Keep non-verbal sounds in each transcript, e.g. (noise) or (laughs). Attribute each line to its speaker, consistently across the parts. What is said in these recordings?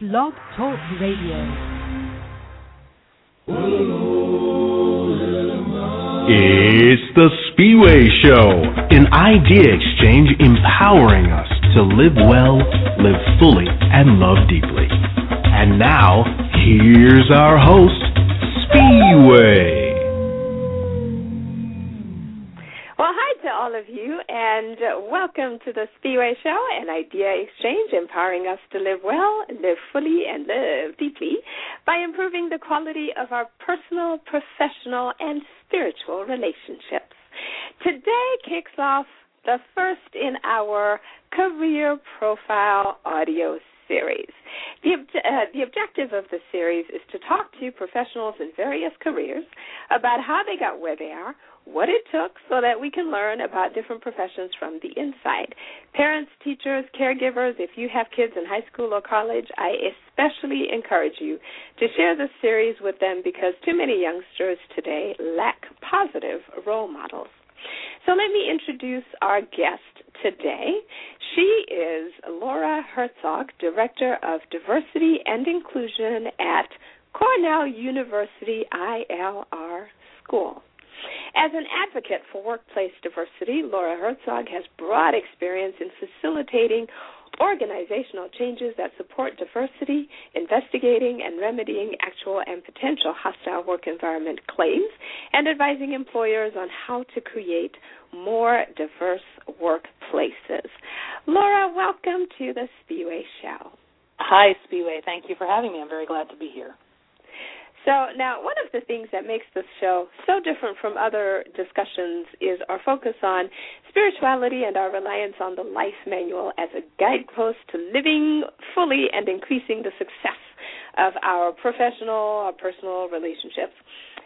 Speaker 1: Blog Talk Radio.
Speaker 2: It's the Spiwe Show, an idea exchange empowering us to live well, live fully, and love deeply. And now, here's our host, Spiwe.
Speaker 3: You, and uh, welcome to the Spiwe Show, an idea exchange empowering us to live well, live fully, and live deeply by improving the quality of our personal, professional, and spiritual relationships. Today kicks off the first in our career profile audio series. The, uh, the objective of the series is to talk to professionals in various careers about how they got where they are, what it took so that we can learn about different professions from the inside. Parents, teachers, caregivers, if you have kids in high school or college, I especially encourage you to share this series with them because too many youngsters today lack positive role models. So let me introduce our guest today. She is Laura Hertzog, Director of Diversity and Inclusion at Cornell University ILR School. As an advocate for workplace diversity, Laura Hertzog has broad experience in facilitating organizational changes that support diversity, investigating and remedying actual and potential hostile work environment claims, and advising employers on how to create more diverse workplaces. Laura, welcome to the Spiwe Show.
Speaker 4: Hi, Spiwe. Thank you for having me. I'm very glad to be here.
Speaker 3: So, now one of the things that makes this show so different from other discussions is our focus on spirituality and our reliance on the life manual as a guidepost to living fully and increasing the success of our professional or personal relationships.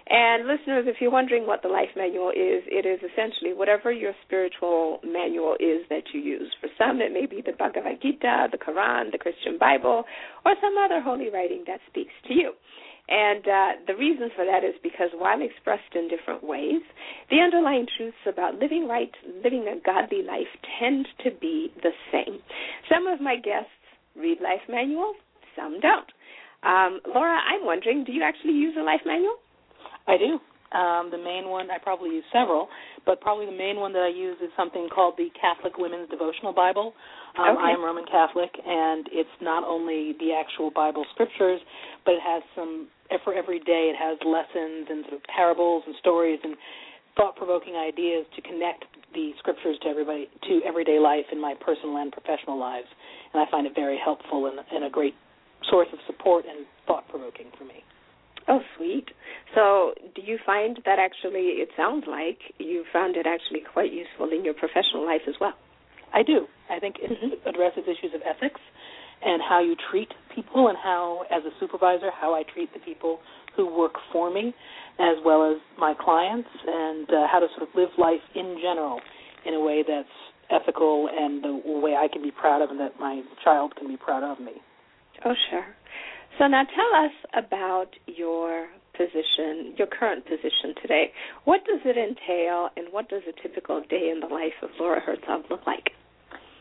Speaker 3: And listeners, if you're wondering what the life manual is, it is essentially whatever your spiritual manual is that you use. For some, it may be the Bhagavad Gita, the Quran, the Christian Bible, or some other holy writing that speaks to you. And uh, the reason for that is because while expressed in different ways, the underlying truths about living right, living a godly life tend to be the same. Some of my guests read life manuals, some don't. Um, Laura, I'm wondering, do you actually use a life manual?
Speaker 4: I do. Um, the main one, I probably use several, but probably the main one that I use is something called the Catholic Women's Devotional Bible. Um,
Speaker 3: okay.
Speaker 4: I am Roman Catholic, and it's not only the actual Bible scriptures, but it has some, for every day, it has lessons and sort of parables and stories and thought provoking ideas to connect the scriptures to everybody to everyday life in my personal and professional lives and I find it very helpful and, and a great source of support and thought provoking for me.
Speaker 3: Oh, sweet. So, do you find that actually, it sounds like you found it actually quite useful in your professional life as well?
Speaker 4: I do. I think it
Speaker 3: Mhm.
Speaker 4: addresses issues of ethics and how you treat people, and how, as a supervisor, how I treat the people who work for me, as well as my clients, and uh, how to sort of live life in general in a way that's ethical and the way I can be proud of, and that my child can be proud of me.
Speaker 3: Oh, sure. So, now tell us about your position, your current position today. What does it entail, and what does a typical day in the life of Laura Hertzog look like?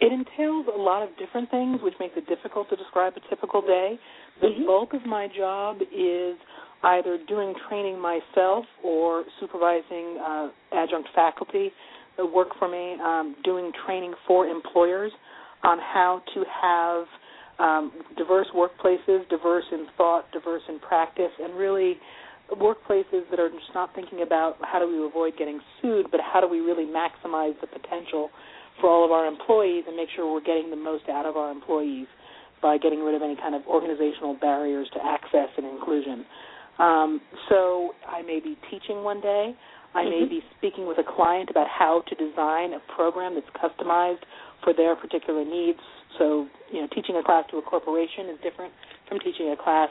Speaker 4: It entails a lot of different things, which makes it difficult to describe a typical day. The
Speaker 3: Mhm.
Speaker 4: bulk of my job is either doing training myself or supervising uh, adjunct faculty that work for me, um, doing training for employers on how to have um, diverse workplaces, diverse in thought, diverse in practice, and really workplaces that are just not thinking about how do we avoid getting sued, but how do we really maximize the potential for all of our employees and make sure we're getting the most out of our employees by getting rid of any kind of organizational barriers to access and inclusion. Um, so I may be teaching one day. I may
Speaker 3: Mhm.
Speaker 4: be speaking with a client about how to design a program that's customized for their particular needs. So, you know, teaching a class to a corporation is different from teaching a class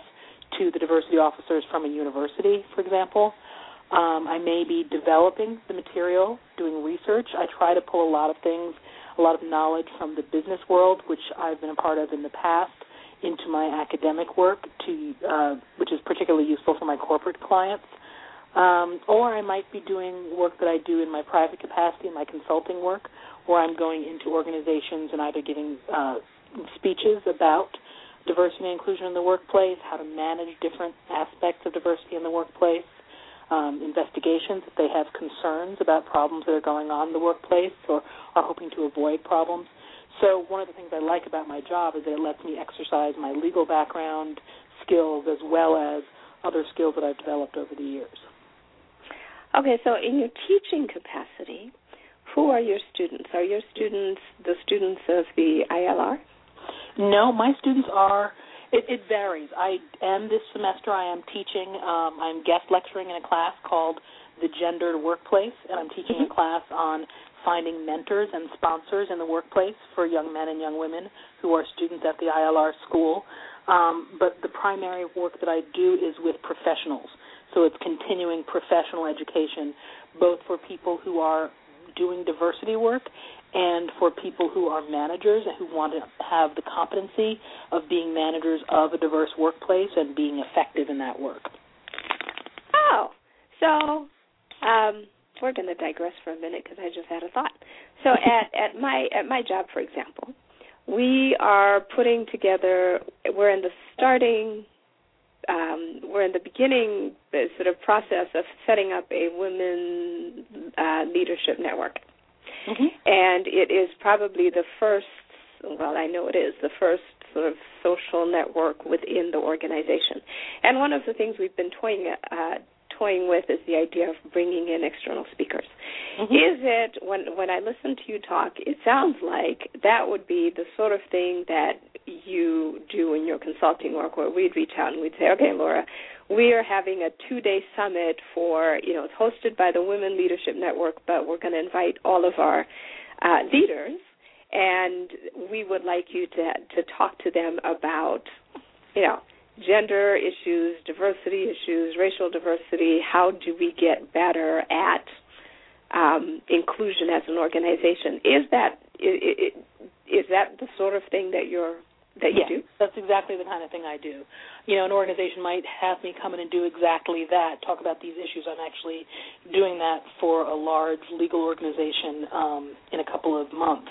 Speaker 4: to the diversity officers from a university, for example. Um, I may be developing the material, doing research. I try to pull a lot of things, a lot of knowledge from the business world, which I've been a part of in the past, into my academic work, to uh, which is particularly useful for my corporate clients. Um, or I might be doing work that I do in my private capacity, in my consulting work, where I'm going into organizations and either giving uh, speeches about diversity and inclusion in the workplace, how to manage different aspects of diversity in the workplace, um, investigations if they have concerns about problems that are going on in the workplace or are hoping to avoid problems. So one of the things I like about my job is that it lets me exercise my legal background skills as well as other skills that I've developed over the years.
Speaker 3: Okay, so in your teaching capacity, who are your students? Are your students the students of the ILR?
Speaker 4: No, my students are. It, it varies. I am this semester. I am teaching. Um, I'm guest lecturing in a class called the Gendered Workplace, and I'm teaching
Speaker 3: mm-hmm.
Speaker 4: a class on finding mentors and sponsors in the workplace for young men and young women who are students at the ILR school. Um, but the primary work that I do is with professionals. So it's continuing professional education, both for people who are doing diversity work and for people who are managers and who want to have the competency of being managers of a diverse workplace and being effective in that work.
Speaker 3: Oh, so um, we're going to digress for a minute because I just had a thought. So (laughs) at at my at my job, for example, we are putting together. We're in the starting. Um, we're in the beginning uh, sort of process of setting up a women uh, leadership network,
Speaker 4: mm-hmm.
Speaker 3: and it is probably the first. Well, I know it is the first sort of social network within the organization. And one of the things we've been toying uh, toying with is the idea of bringing in external speakers.
Speaker 4: Mm-hmm.
Speaker 3: Is it when when I listen to you talk, it sounds like that would be the sort of thing that you do in your consulting work, where we'd reach out and we'd say, okay, Laura, we are having a two-day summit for you know it's hosted by the Women Leadership Network, but we're going to invite all of our uh, leaders, and we would like you to to talk to them about you know gender issues, diversity issues, racial diversity. How do we get better at um, inclusion as an organization? Is that is, is that the sort of thing that you're that you
Speaker 4: yes,
Speaker 3: do?
Speaker 4: That's exactly the kind of thing I do. You know, an organization might have me come in and do exactly that, talk about these issues. I'm actually doing that for a large legal organization um, in a couple of months.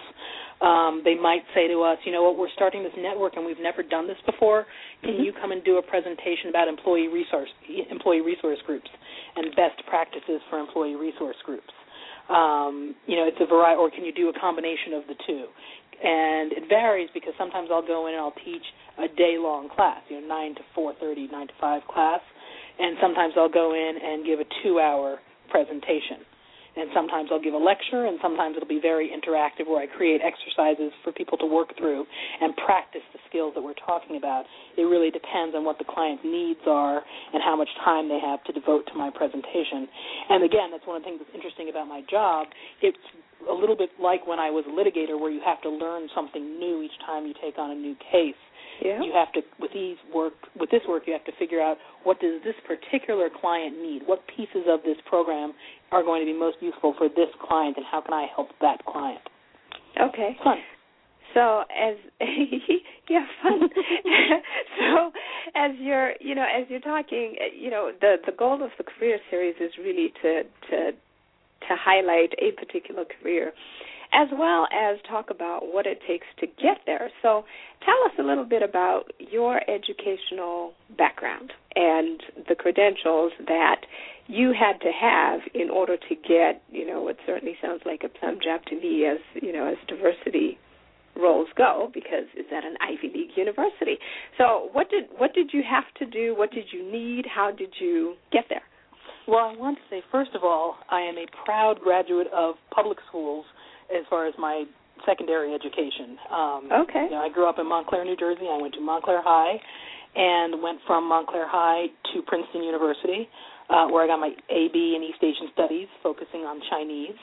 Speaker 4: Um, they might say to us, you know what, we're starting this network and we've never done this before. Can
Speaker 3: mm-hmm.
Speaker 4: you come and do a presentation about employee resource employee resource groups and best practices for employee resource groups? Um, you know, it's a variety, or can you do a combination of the two? And it varies because sometimes I'll go in and I'll teach a day long class, you know, nine to four thirty, nine to five class, and sometimes I'll go in and give a two hour presentation and sometimes I'll give a lecture, and sometimes it'll be very interactive where I create exercises for people to work through and practice the skills that we're talking about. It really depends on what the client's needs are and how much time they have to devote to my presentation. And again, that's one of the things that's interesting about my job. It's a little bit like when I was a litigator where you have to learn something new each time you take on a new case.
Speaker 3: Yeah.
Speaker 4: You have to with these work with this work you have to figure out what does this particular client need? What pieces of this program are going to be most useful for this client and how can I help that client?
Speaker 3: Okay.
Speaker 4: Fun.
Speaker 3: So as (laughs) yeah, fun. (laughs) so as you're you know as you're talking, you know the the goal of the career series is really to to to highlight a particular career as well as talk about what it takes to get there. So, tell us a little bit about your educational background and the credentials that you had to have in order to get, you know, what certainly sounds like a plum job to me as, you know, as diversity roles go because it's at an Ivy League university. So, what did what did you have to do? What did you need? How did you get there?
Speaker 4: Well, I want to say first of all, I am a proud graduate of public schools as far as my secondary education. Um,
Speaker 3: okay.
Speaker 4: You know, I grew up in Montclair, New Jersey. I went to Montclair High, and went from Montclair High to Princeton University, uh, where I got my AB in East Asian Studies, focusing on Chinese,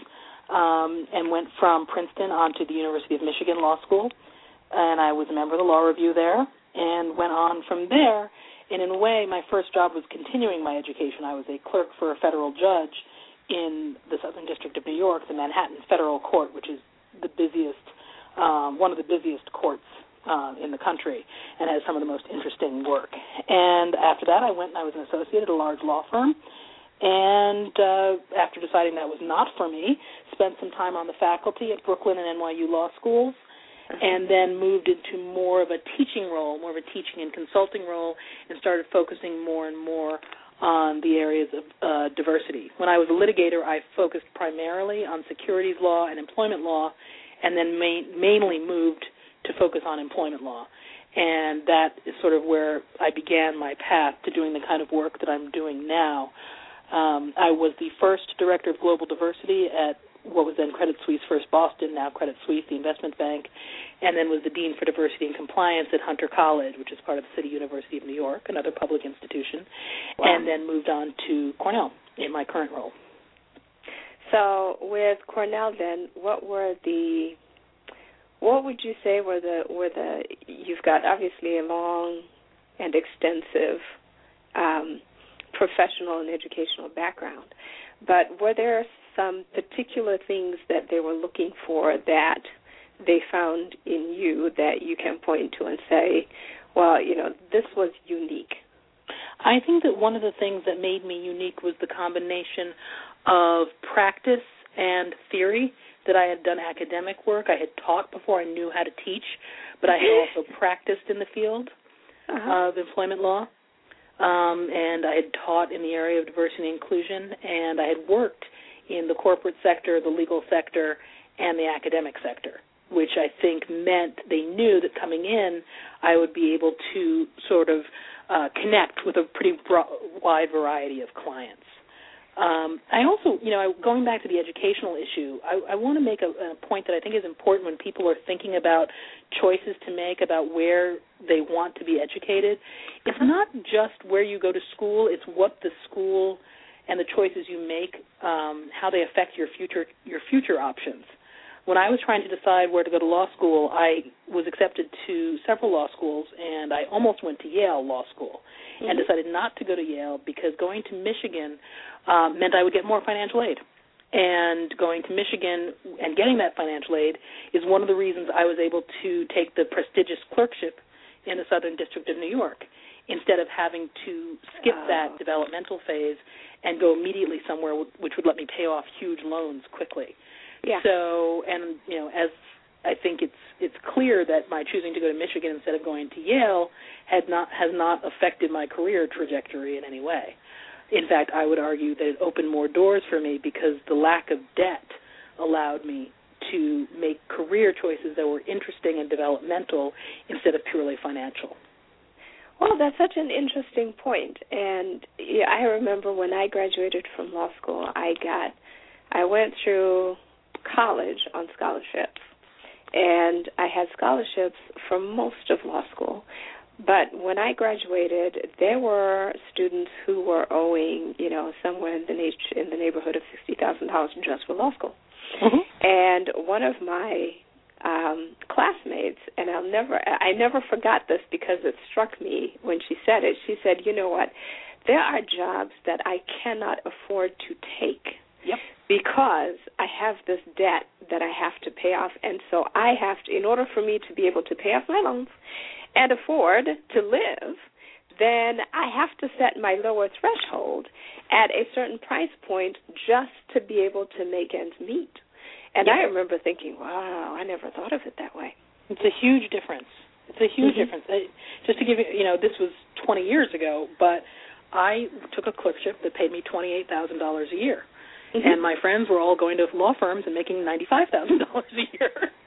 Speaker 4: um, and went from Princeton on to the University of Michigan Law School, and I was a member of the Law Review there, and went on from there. And in a way, my first job was continuing my education. I was a clerk for a federal judge in the Southern District of New York, the Manhattan Federal Court, which is the busiest, um, one of the busiest courts uh, in the country, and has some of the most interesting work. And after that, I went and I was an associate at a large law firm. And uh, after deciding that was not for me, spent some time on the faculty at Brooklyn and NYU law schools, and then moved into more of a teaching role, more of a teaching and consulting role, and started focusing more and more on the areas of uh, diversity. When I was a litigator, I focused primarily on securities law and employment law, and then main, mainly moved to focus on employment law. And that is sort of where I began my path to doing the kind of work that I'm doing now. Um, I was the first director of global diversity at what was then Credit Suisse First Boston, now Credit Suisse, the investment bank, and then was the dean for diversity and compliance at Hunter College, which is part of the City University of New York, another public institution, wow. and then moved on to Cornell in my current role.
Speaker 3: So with Cornell, then, what were the what would you say were the were the you've got obviously a long and extensive um, professional and educational background, but were there some particular things that they were looking for that they found in you that you can point to and say, well, you know, this was unique?
Speaker 4: I think that one of the things that made me unique was the combination of practice and theory that I had done academic work. I had taught before I knew how to teach, but I had (laughs) also practiced in the field uh-huh. of employment law. Um, and I had taught in the area of diversity and inclusion, and I had worked in the corporate sector, the legal sector, and the academic sector, which I think meant they knew that coming in, I would be able to sort of uh, connect with a pretty broad, wide variety of clients. Um, I also, you know, going back to the educational issue, I, I want to make a, a point that I think is important when people are thinking about choices to make about where they want to be educated. It's not just where you go to school; it's what the school and the choices you make, um, how they affect your future your future options. When I was trying to decide where to go to law school, I was accepted to several law schools, and I almost went to Yale Law School, mm-hmm. and decided not to go to Yale because going to Michigan um, meant I would get more financial aid. And going to Michigan and getting that financial aid is one of the reasons I was able to take the prestigious clerkship in the Southern District of New York instead of having to skip oh. that developmental phase and go immediately somewhere which would let me pay off huge loans quickly.
Speaker 3: Yeah.
Speaker 4: So, and you know, as I think it's it's clear that my choosing to go to Michigan instead of going to Yale had not has not affected my career trajectory in any way. In fact, I would argue that it opened more doors for me because the lack of debt allowed me to make career choices that were interesting and developmental instead of purely financial.
Speaker 3: Well, that's such an interesting point. And yeah, I remember when I graduated from law school, I got, I went through college on scholarships, and I had scholarships for most of law school. But when I graduated, there were students who were owing, you know, somewhere in the in the neighborhood of sixty thousand dollars in just for law school. Mm-hmm. And one of my um classmates and I'll never I never forgot this because it struck me when she said it. She said, "You know what? There are jobs that I cannot afford to take."
Speaker 4: Yep.
Speaker 3: Because I have this debt that I have to pay off and so I have to in order for me to be able to pay off my loans and afford to live, then I have to set my lower threshold at a certain price point just to be able to make ends meet. And I remember thinking, wow, I never thought of it that way.
Speaker 4: It's a huge difference. It's a huge mm-hmm. difference. just to give you, you know, this was 20 years ago, but I took a clerkship that paid me $28,000 a year. Mm-hmm. And my friends were all going to law firms and making $95,000 a year. (laughs)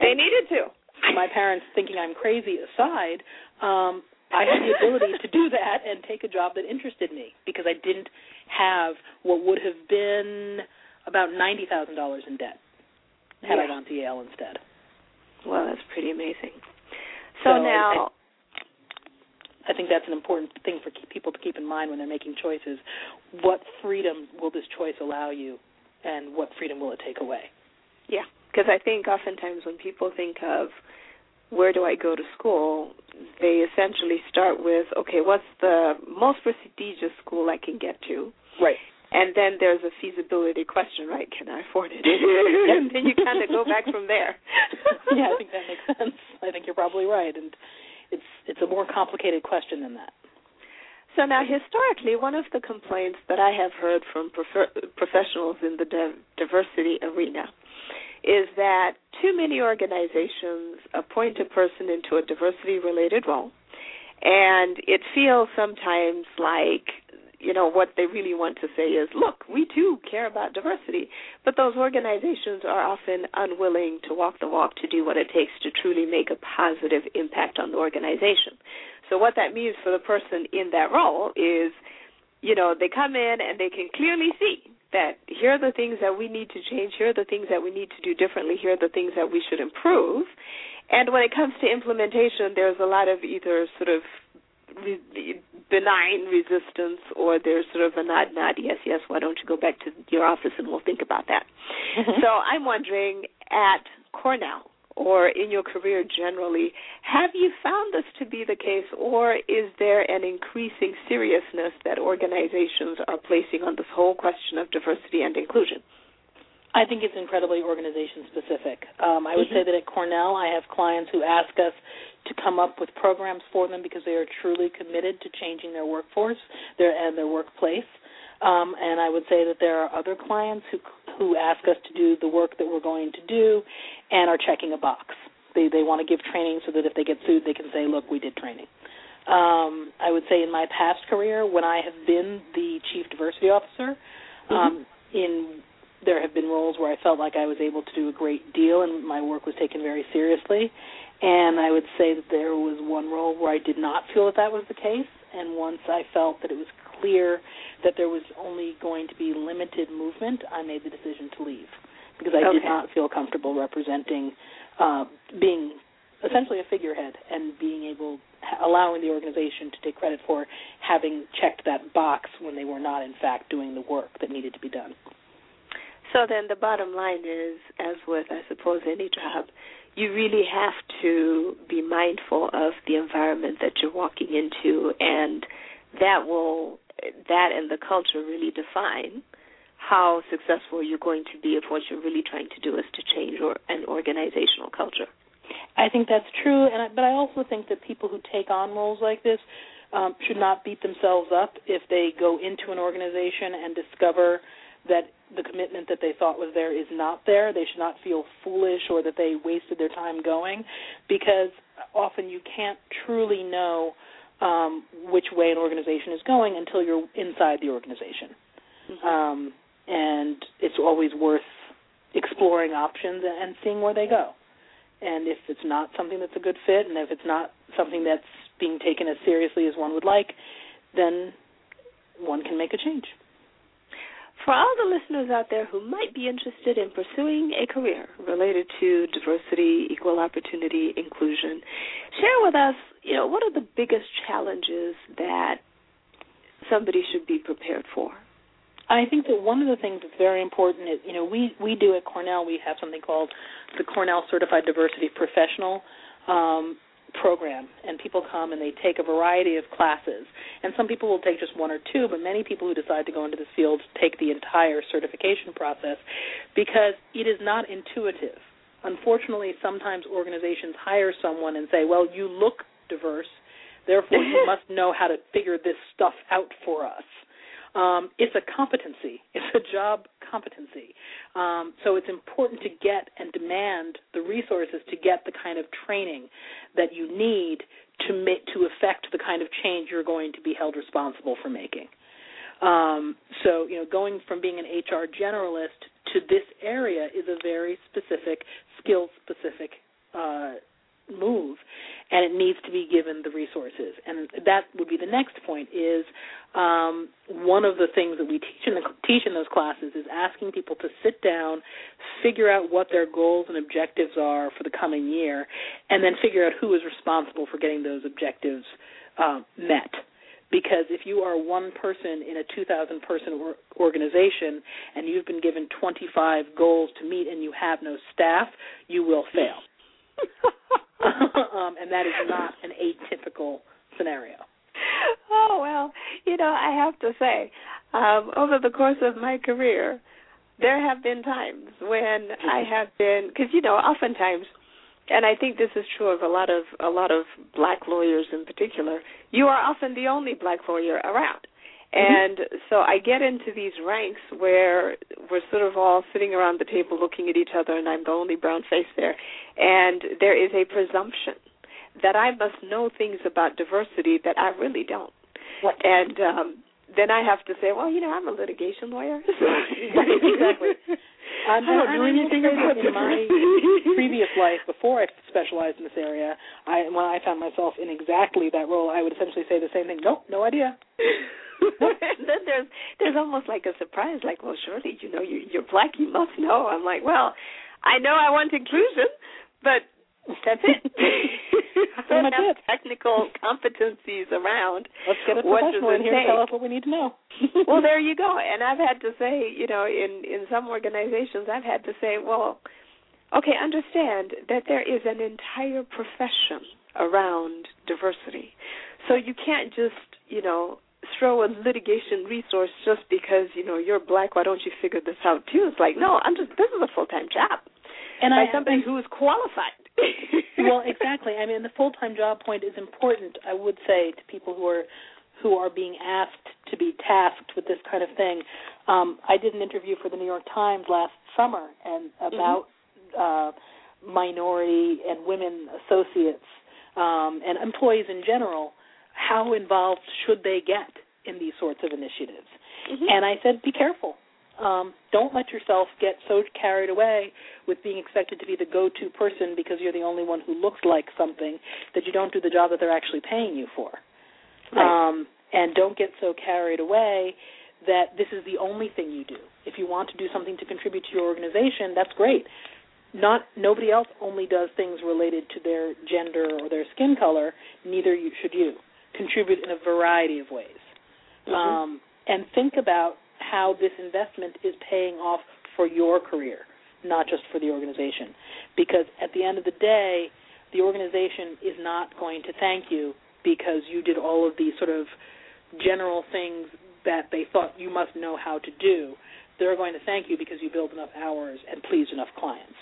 Speaker 3: They needed to.
Speaker 4: My parents thinking I'm crazy aside, um, I had the ability to do that and take a job that interested me because I didn't have what would have been about ninety thousand dollars in debt had yeah. I gone to Yale instead.
Speaker 3: Well, that's pretty amazing. So, so now,
Speaker 4: I, I think that's an important thing for people to keep in mind when they're making choices. What freedom will this choice allow you, and what freedom will it take away?
Speaker 3: Yeah, because I think oftentimes when people think of where do I go to school, they essentially start with, okay, what's the most prestigious school I can get to?
Speaker 4: Right.
Speaker 3: And then there's a feasibility question, right? Can I afford it? (laughs) and then you kind of go back from there. (laughs)
Speaker 4: yeah, I think that makes sense. I think you're probably right, and it's it's a more complicated question than that.
Speaker 3: So now, historically, one of the complaints that I have heard from prof- professionals in the diversity arena is that too many organizations appoint a person into a diversity related role, and it feels sometimes like you know what they really want to say is look we too care about diversity. But those organizations are often unwilling to walk the walk to do what it takes to truly make a positive impact on the organization. So what that means for the person in that role is you know they come in and they can clearly see that here are the things that we need to change here are the things that we need to do differently here are the things that we should improve. And when it comes to implementation there's a lot of either sort of benign resistance or there's sort of a nod nod yes yes why don't you go back to your office and we'll think about that mm-hmm. so i'm wondering at cornell or in your career generally have you found this to be the case or is there an increasing seriousness that organizations are placing on this whole question of diversity and inclusion
Speaker 4: I think it's incredibly organization specific. Um, I would mm-hmm. say that at Cornell, I have clients who ask us to come up with programs for them because they are truly committed to changing their workforce their and their workplace. Um, and I would say that there are other clients who who ask us to do the work that we're going to do and are checking a box. They they want to give training so that if they get sued, they can say, "Look, we did training." Um, I would say in my past career, when I have been the chief diversity officer, mm-hmm. um, in there have been roles where I felt like I was able to do a great deal and my work was taken very seriously. And I would say that there was one role where I did not feel that that was the case. And once I felt that it was clear that there was only going to be limited movement, I made the decision to leave because I
Speaker 3: okay.
Speaker 4: did not feel comfortable representing, uh, being essentially a figurehead and being able, allowing the organization to take credit for having checked that box when they were not, in fact, doing the work that needed to be done.
Speaker 3: So then the bottom line is, as with, I suppose, any job, you really have to be mindful of the environment that you're walking into and that will that and the culture really define how successful you're going to be if what you're really trying to do is to change or, an organizational culture.
Speaker 4: I think that's true, and I, but I also think that people who take on roles like this um, should not beat themselves up if they go into an organization and discover that the commitment that they thought was there is not there. They should not feel foolish or that they wasted their time going because often you can't truly know um, which way an organization is going until you're inside the organization. Mm-hmm. Um, and it's always worth exploring options and seeing where they go. And if it's not something that's a good fit, and if it's not something that's being taken as seriously as one would like, then one can make a change.
Speaker 3: For all the listeners out there who might be interested in pursuing a career related to diversity, equal opportunity, inclusion, share with us, you know, what are the biggest challenges that somebody should be prepared for?
Speaker 4: I think that one of the things that's very important is, you know, we we do at Cornell we have something called the Cornell Certified Diversity Professional, um, program and people come and they take a variety of classes. And some people will take just one or two but many people who decide to go into this field take the entire certification process because it is not intuitive. Unfortunately sometimes organizations hire someone and say well you look diverse therefore you (laughs) must know how to figure this stuff out for us um, it's a competency. (laughs) It's a job competency. Um, so it's important to get and demand the resources to get the kind of training that you need to make to affect the kind of change you're going to be held responsible for making. Um, so you know, going from being an HR generalist to this area is a very specific, skill specific uh, move and it needs to be given the resources and that would be the next point is um, one of the things that we teach in the teach in those classes is asking people to sit down figure out what their goals and objectives are for the coming year and then figure out who is responsible for getting those objectives um, met because if you are one person in a 2,000 person or- organization and you've been given 25 goals to meet and you have no staff, you will fail. (laughs) um, and that is not an atypical scenario.
Speaker 3: Oh well, you know, I have to say, um, over the course of my career, there have been times when I have been, because you know, oftentimes, and I think this is true of a lot of a lot of black lawyers in particular. You are often the only black lawyer around, And so I get into these ranks where we're sort of all sitting around the table looking at each other, and I'm the only brown face there. And there is a presumption that I must know things about diversity that I really don't.
Speaker 4: Right.
Speaker 3: And um, then I have to say, well, you know, I'm a litigation lawyer. (laughs)
Speaker 4: Exactly. I'm not
Speaker 3: I'm
Speaker 4: doing anything about in my (laughs) previous life before I specialized in this area. I when I found myself in exactly that role, I would essentially say the same thing. Nope, no idea. (laughs) (laughs)
Speaker 3: and then there's there's almost like a surprise, like, well, surely you know you, you're black, you must know. I'm like, well, I know I want inclusion, but that's it. (laughs) I don't
Speaker 4: much
Speaker 3: have technical competencies around.
Speaker 4: Let's get a
Speaker 3: What
Speaker 4: professional in here to tell us what we need to know.
Speaker 3: well, there you go. And I've had to say, you know, in in some organizations, I've had to say, well, okay, understand that there is an entire profession around diversity. So you can't just, you know, throw a litigation resource just because you know you're black. Why don't you figure this out too? It's like, no, I'm just. This is a full time job
Speaker 4: and
Speaker 3: by
Speaker 4: I
Speaker 3: somebody who is qualified. (laughs)
Speaker 4: well, exactly. I mean, the full time job point is important. I would say to people who are who are being asked to be tasked with this kind of thing. Um, I did an interview for the New York Times last summer and about uh, minority and women associates um, and employees in general. How involved should they get in these sorts of initiatives?
Speaker 3: Mhm.
Speaker 4: And I said, be careful. Um, don't let yourself get so carried away with being expected to be the go-to person because you're the only one who looks like something that you don't do the job that they're actually paying you for.
Speaker 3: Right.
Speaker 4: Um, and don't get so carried away that this is the only thing you do. If you want to do something to contribute to your organization, that's great. Not nobody else only does things related to their gender or their skin color. Neither you, should you. Contribute in a variety of ways,
Speaker 3: Mhm.
Speaker 4: um, and think about how this investment is paying off for your career, not just for the organization. Because at the end of the day, the organization is not going to thank you because you did all of these sort of general things that they thought you must know how to do. They're going to thank you because you build enough hours and pleased enough clients.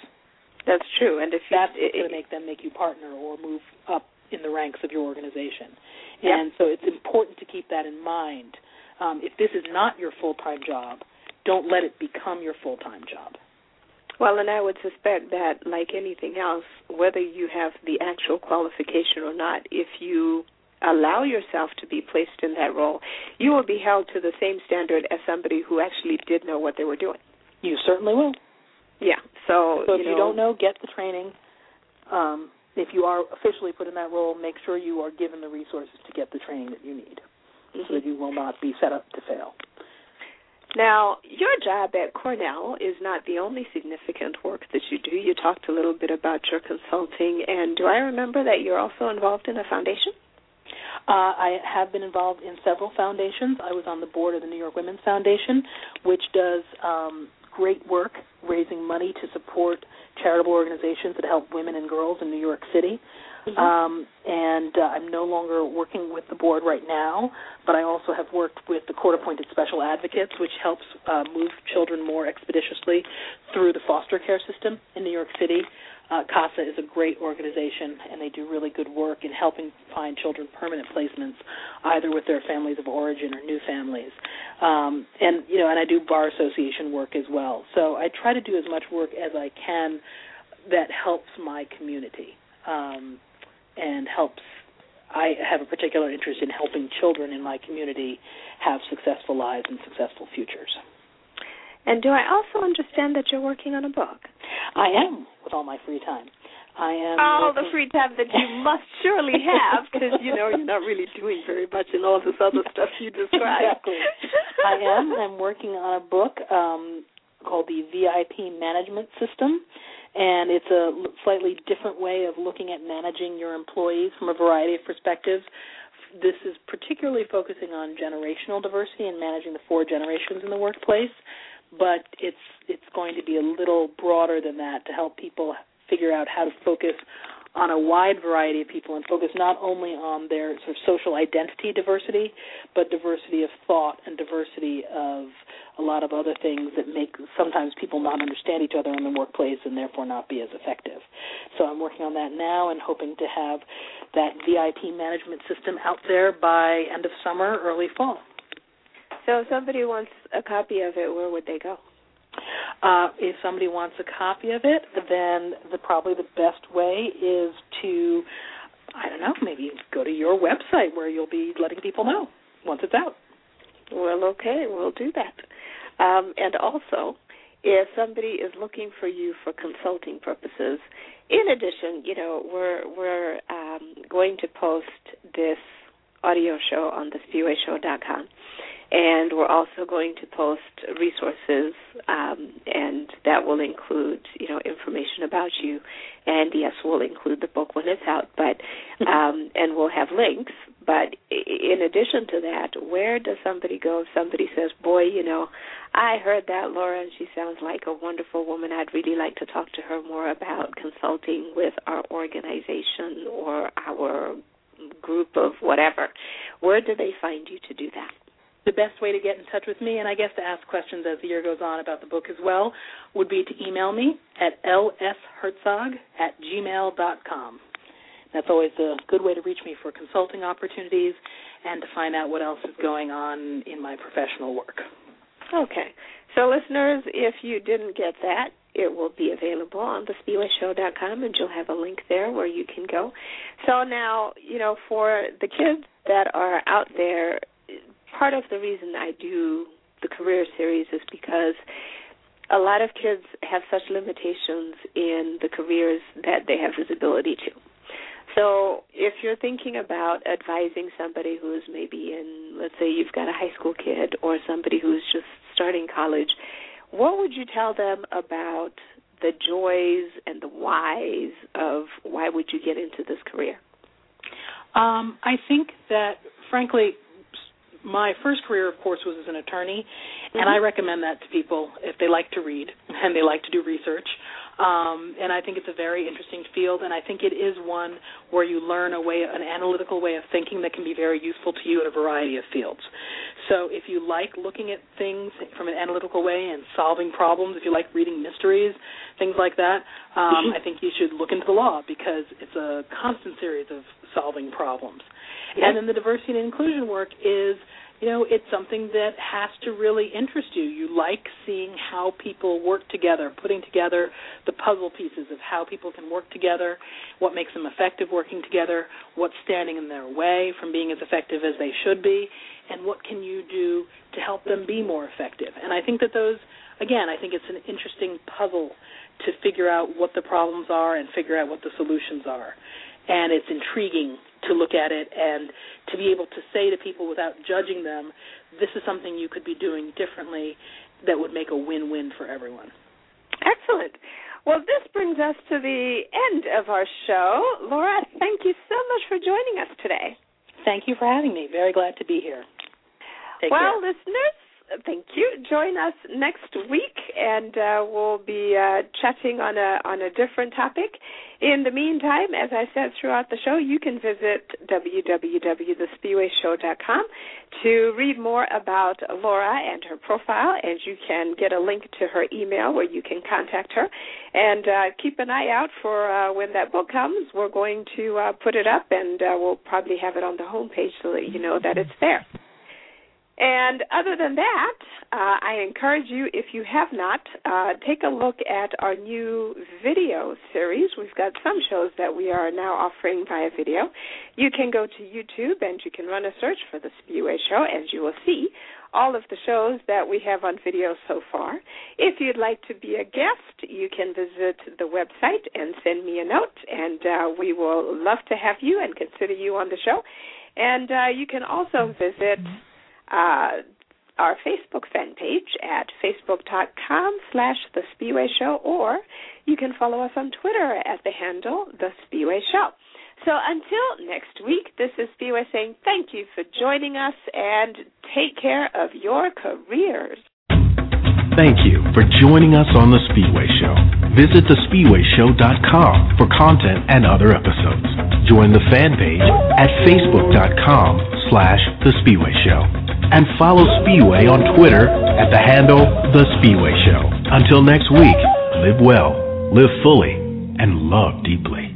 Speaker 3: That's true. And if you,
Speaker 4: That's
Speaker 3: it,
Speaker 4: going to make them make you partner or move up in the ranks of your organization. And so it's important to keep that in mind. Um, if this is not your full time job, don't let it become your full time job.
Speaker 3: Well, and I would suspect that, like anything else, whether you have the actual qualification or not, if you allow yourself to be placed in that role, you will be held to the same standard as somebody who actually did know what they were doing.
Speaker 4: You certainly will.
Speaker 3: Yeah. So,
Speaker 4: So if
Speaker 3: you,
Speaker 4: you, don't know, get the training. Um, if you are officially put in that role, make sure you are given the resources to get the training that you need, so
Speaker 3: Mhm.
Speaker 4: that you will not be set up to fail.
Speaker 3: Now, your job at Cornell is not the only significant work that you do. You talked a little bit about your consulting, and do I remember that you're also involved in a foundation?
Speaker 4: Uh, I have been involved in several foundations. I was on the board of the New York Women's Foundation, which does um, great work raising money to support charitable organizations that help women and girls in New York City. Um, and uh, I'm no longer working with the board right now, but I also have worked with the court appointed special advocates, which helps uh, move children more expeditiously through the foster care system in New York City. Uh, CASA is a great organization, and they do really good work in helping find children permanent placements, either with their families of origin or new families. Um, and you know, and I do bar association work as well. So I try to do as much work as I can that helps my community um, and helps. I have a particular interest in helping children in my community have successful lives and successful futures.
Speaker 3: And do I also understand that you're working on a book?
Speaker 4: I am with all my free time. I am
Speaker 3: all the free time that you (laughs) must surely have because you know you're not really doing very much in all this other stuff you described.
Speaker 4: Exactly. I am. I'm working on a book um, called the VIP Management System, and it's a slightly different way of looking at managing your employees from a variety of perspectives. This is particularly focusing on generational diversity and managing the four generations in the workplace, but it's it's going to be a little broader than that to help people figure out how to focus on a wide variety of people and focus not only on their sort of social identity diversity, but diversity of thought and diversity of a lot of other things that make sometimes people not understand each other in the workplace and therefore not be as effective. So I'm working on that now and hoping to have that VIP management system out there by end of summer, early fall.
Speaker 3: So if somebody wants a copy of it, where would they go?
Speaker 4: Uh, if somebody wants a copy of it, then the probably the best way is to, I don't know, maybe go to your website where you'll be letting people know once it's out.
Speaker 3: Well, okay, we'll do that. Um, and also, if somebody is looking for you for consulting purposes, in addition, you know, we're we're um, going to post this audio show on the spiweshow.com and we're also going to post resources um, and that will include you know information about you. And yes we'll include the book when it's out but (laughs) um, and we'll have links. But in addition to that where does somebody go if somebody says boy you know i heard that laura and she sounds like a wonderful woman. I'd really like to talk to her more about consulting with our organization or our group of whatever. Where do they find you to do that
Speaker 4: the best way to get in touch with me, and I guess to ask questions as the year goes on about the book as well, would be to email me at lshertzog at gmail.com. That's always a good way to reach me for consulting opportunities and to find out what else is going on in my professional work.
Speaker 3: Okay. So, listeners, if you didn't get that, it will be available on the spiweshow.com, and you'll have a link there where you can go. So now, you know, for the kids that are out there part of the reason I do the career series is because a lot of kids have such limitations in the careers that they have visibility to. So, if you're thinking about advising somebody who's maybe in, let's say you've got a high school kid or somebody who's just starting college, what would you tell them about the joys and the whys of why would you get into this career?
Speaker 4: Um, I think that, frankly, my first career, of course, was as an attorney, mm-hmm. and I recommend that to people if they like to read and they like to do research. Um, and I think it's a very interesting field, and I think it is one where you learn a way, an analytical way of thinking that can be very useful to you in a variety of fields. So if you like looking at things from an analytical way and solving problems, if you like reading mysteries, things like that, um, mm-hmm. I think you should look into the law because it's a constant series of solving problems. And then the diversity and inclusion work is, you know, it's something that has to really interest you. You like seeing how people work together, putting together the puzzle pieces of how people can work together, what makes them effective working together, what's standing in their way from being as effective as they should be, and what can you do to help them be more effective. And I think that those again, I think it's an interesting puzzle to figure out what the problems are and figure out what the solutions are. And it's intriguing to look at it and to be able to say to people without judging them, this is something you could be doing differently that would make a win-win for everyone.
Speaker 3: Excellent. Well, this brings us to the end of our show. Laura, thank you so much for joining us today.
Speaker 4: Thank you for having me. Very glad to be here. Take
Speaker 3: well,
Speaker 4: care.
Speaker 3: listeners, thank you. Join us next week, and uh, we'll be uh, chatting on a on a different topic. In the meantime, as I said throughout the show, you can visit www.thespiweshow.com to read more about Laura and her profile, and you can get a link to her email where you can contact her. And uh, keep an eye out for uh, when that book comes. We're going to uh, put it up, and uh, we'll probably have it on the homepage so that you know that it's there. And other than that, uh, I encourage you, if you have not, uh, take a look at our new video series. We've got some shows that we are now offering via video. You can go to YouTube and you can run a search for the Spiwe Show, and you will see all of the shows that we have on video so far. If you'd like to be a guest, you can visit the website and send me a note, and uh, we will love to have you and consider you on the show. And uh, you can also visit uh, our Facebook fan page at facebook.com slash The Spiwe Show, or you can follow us on Twitter at the handle The Spiwe Show. So until next week, this is Spiwe saying thank you for joining us and take care of your careers.
Speaker 2: Thank you for joining us on The Spiwe Show. Visit thespiweshow.com for content and other episodes. Join the fan page at facebook.com slash The Spiwe Show and follow Spiwe on Twitter at the handle The Spiwe Show. Until next week, live well, live fully, and love deeply.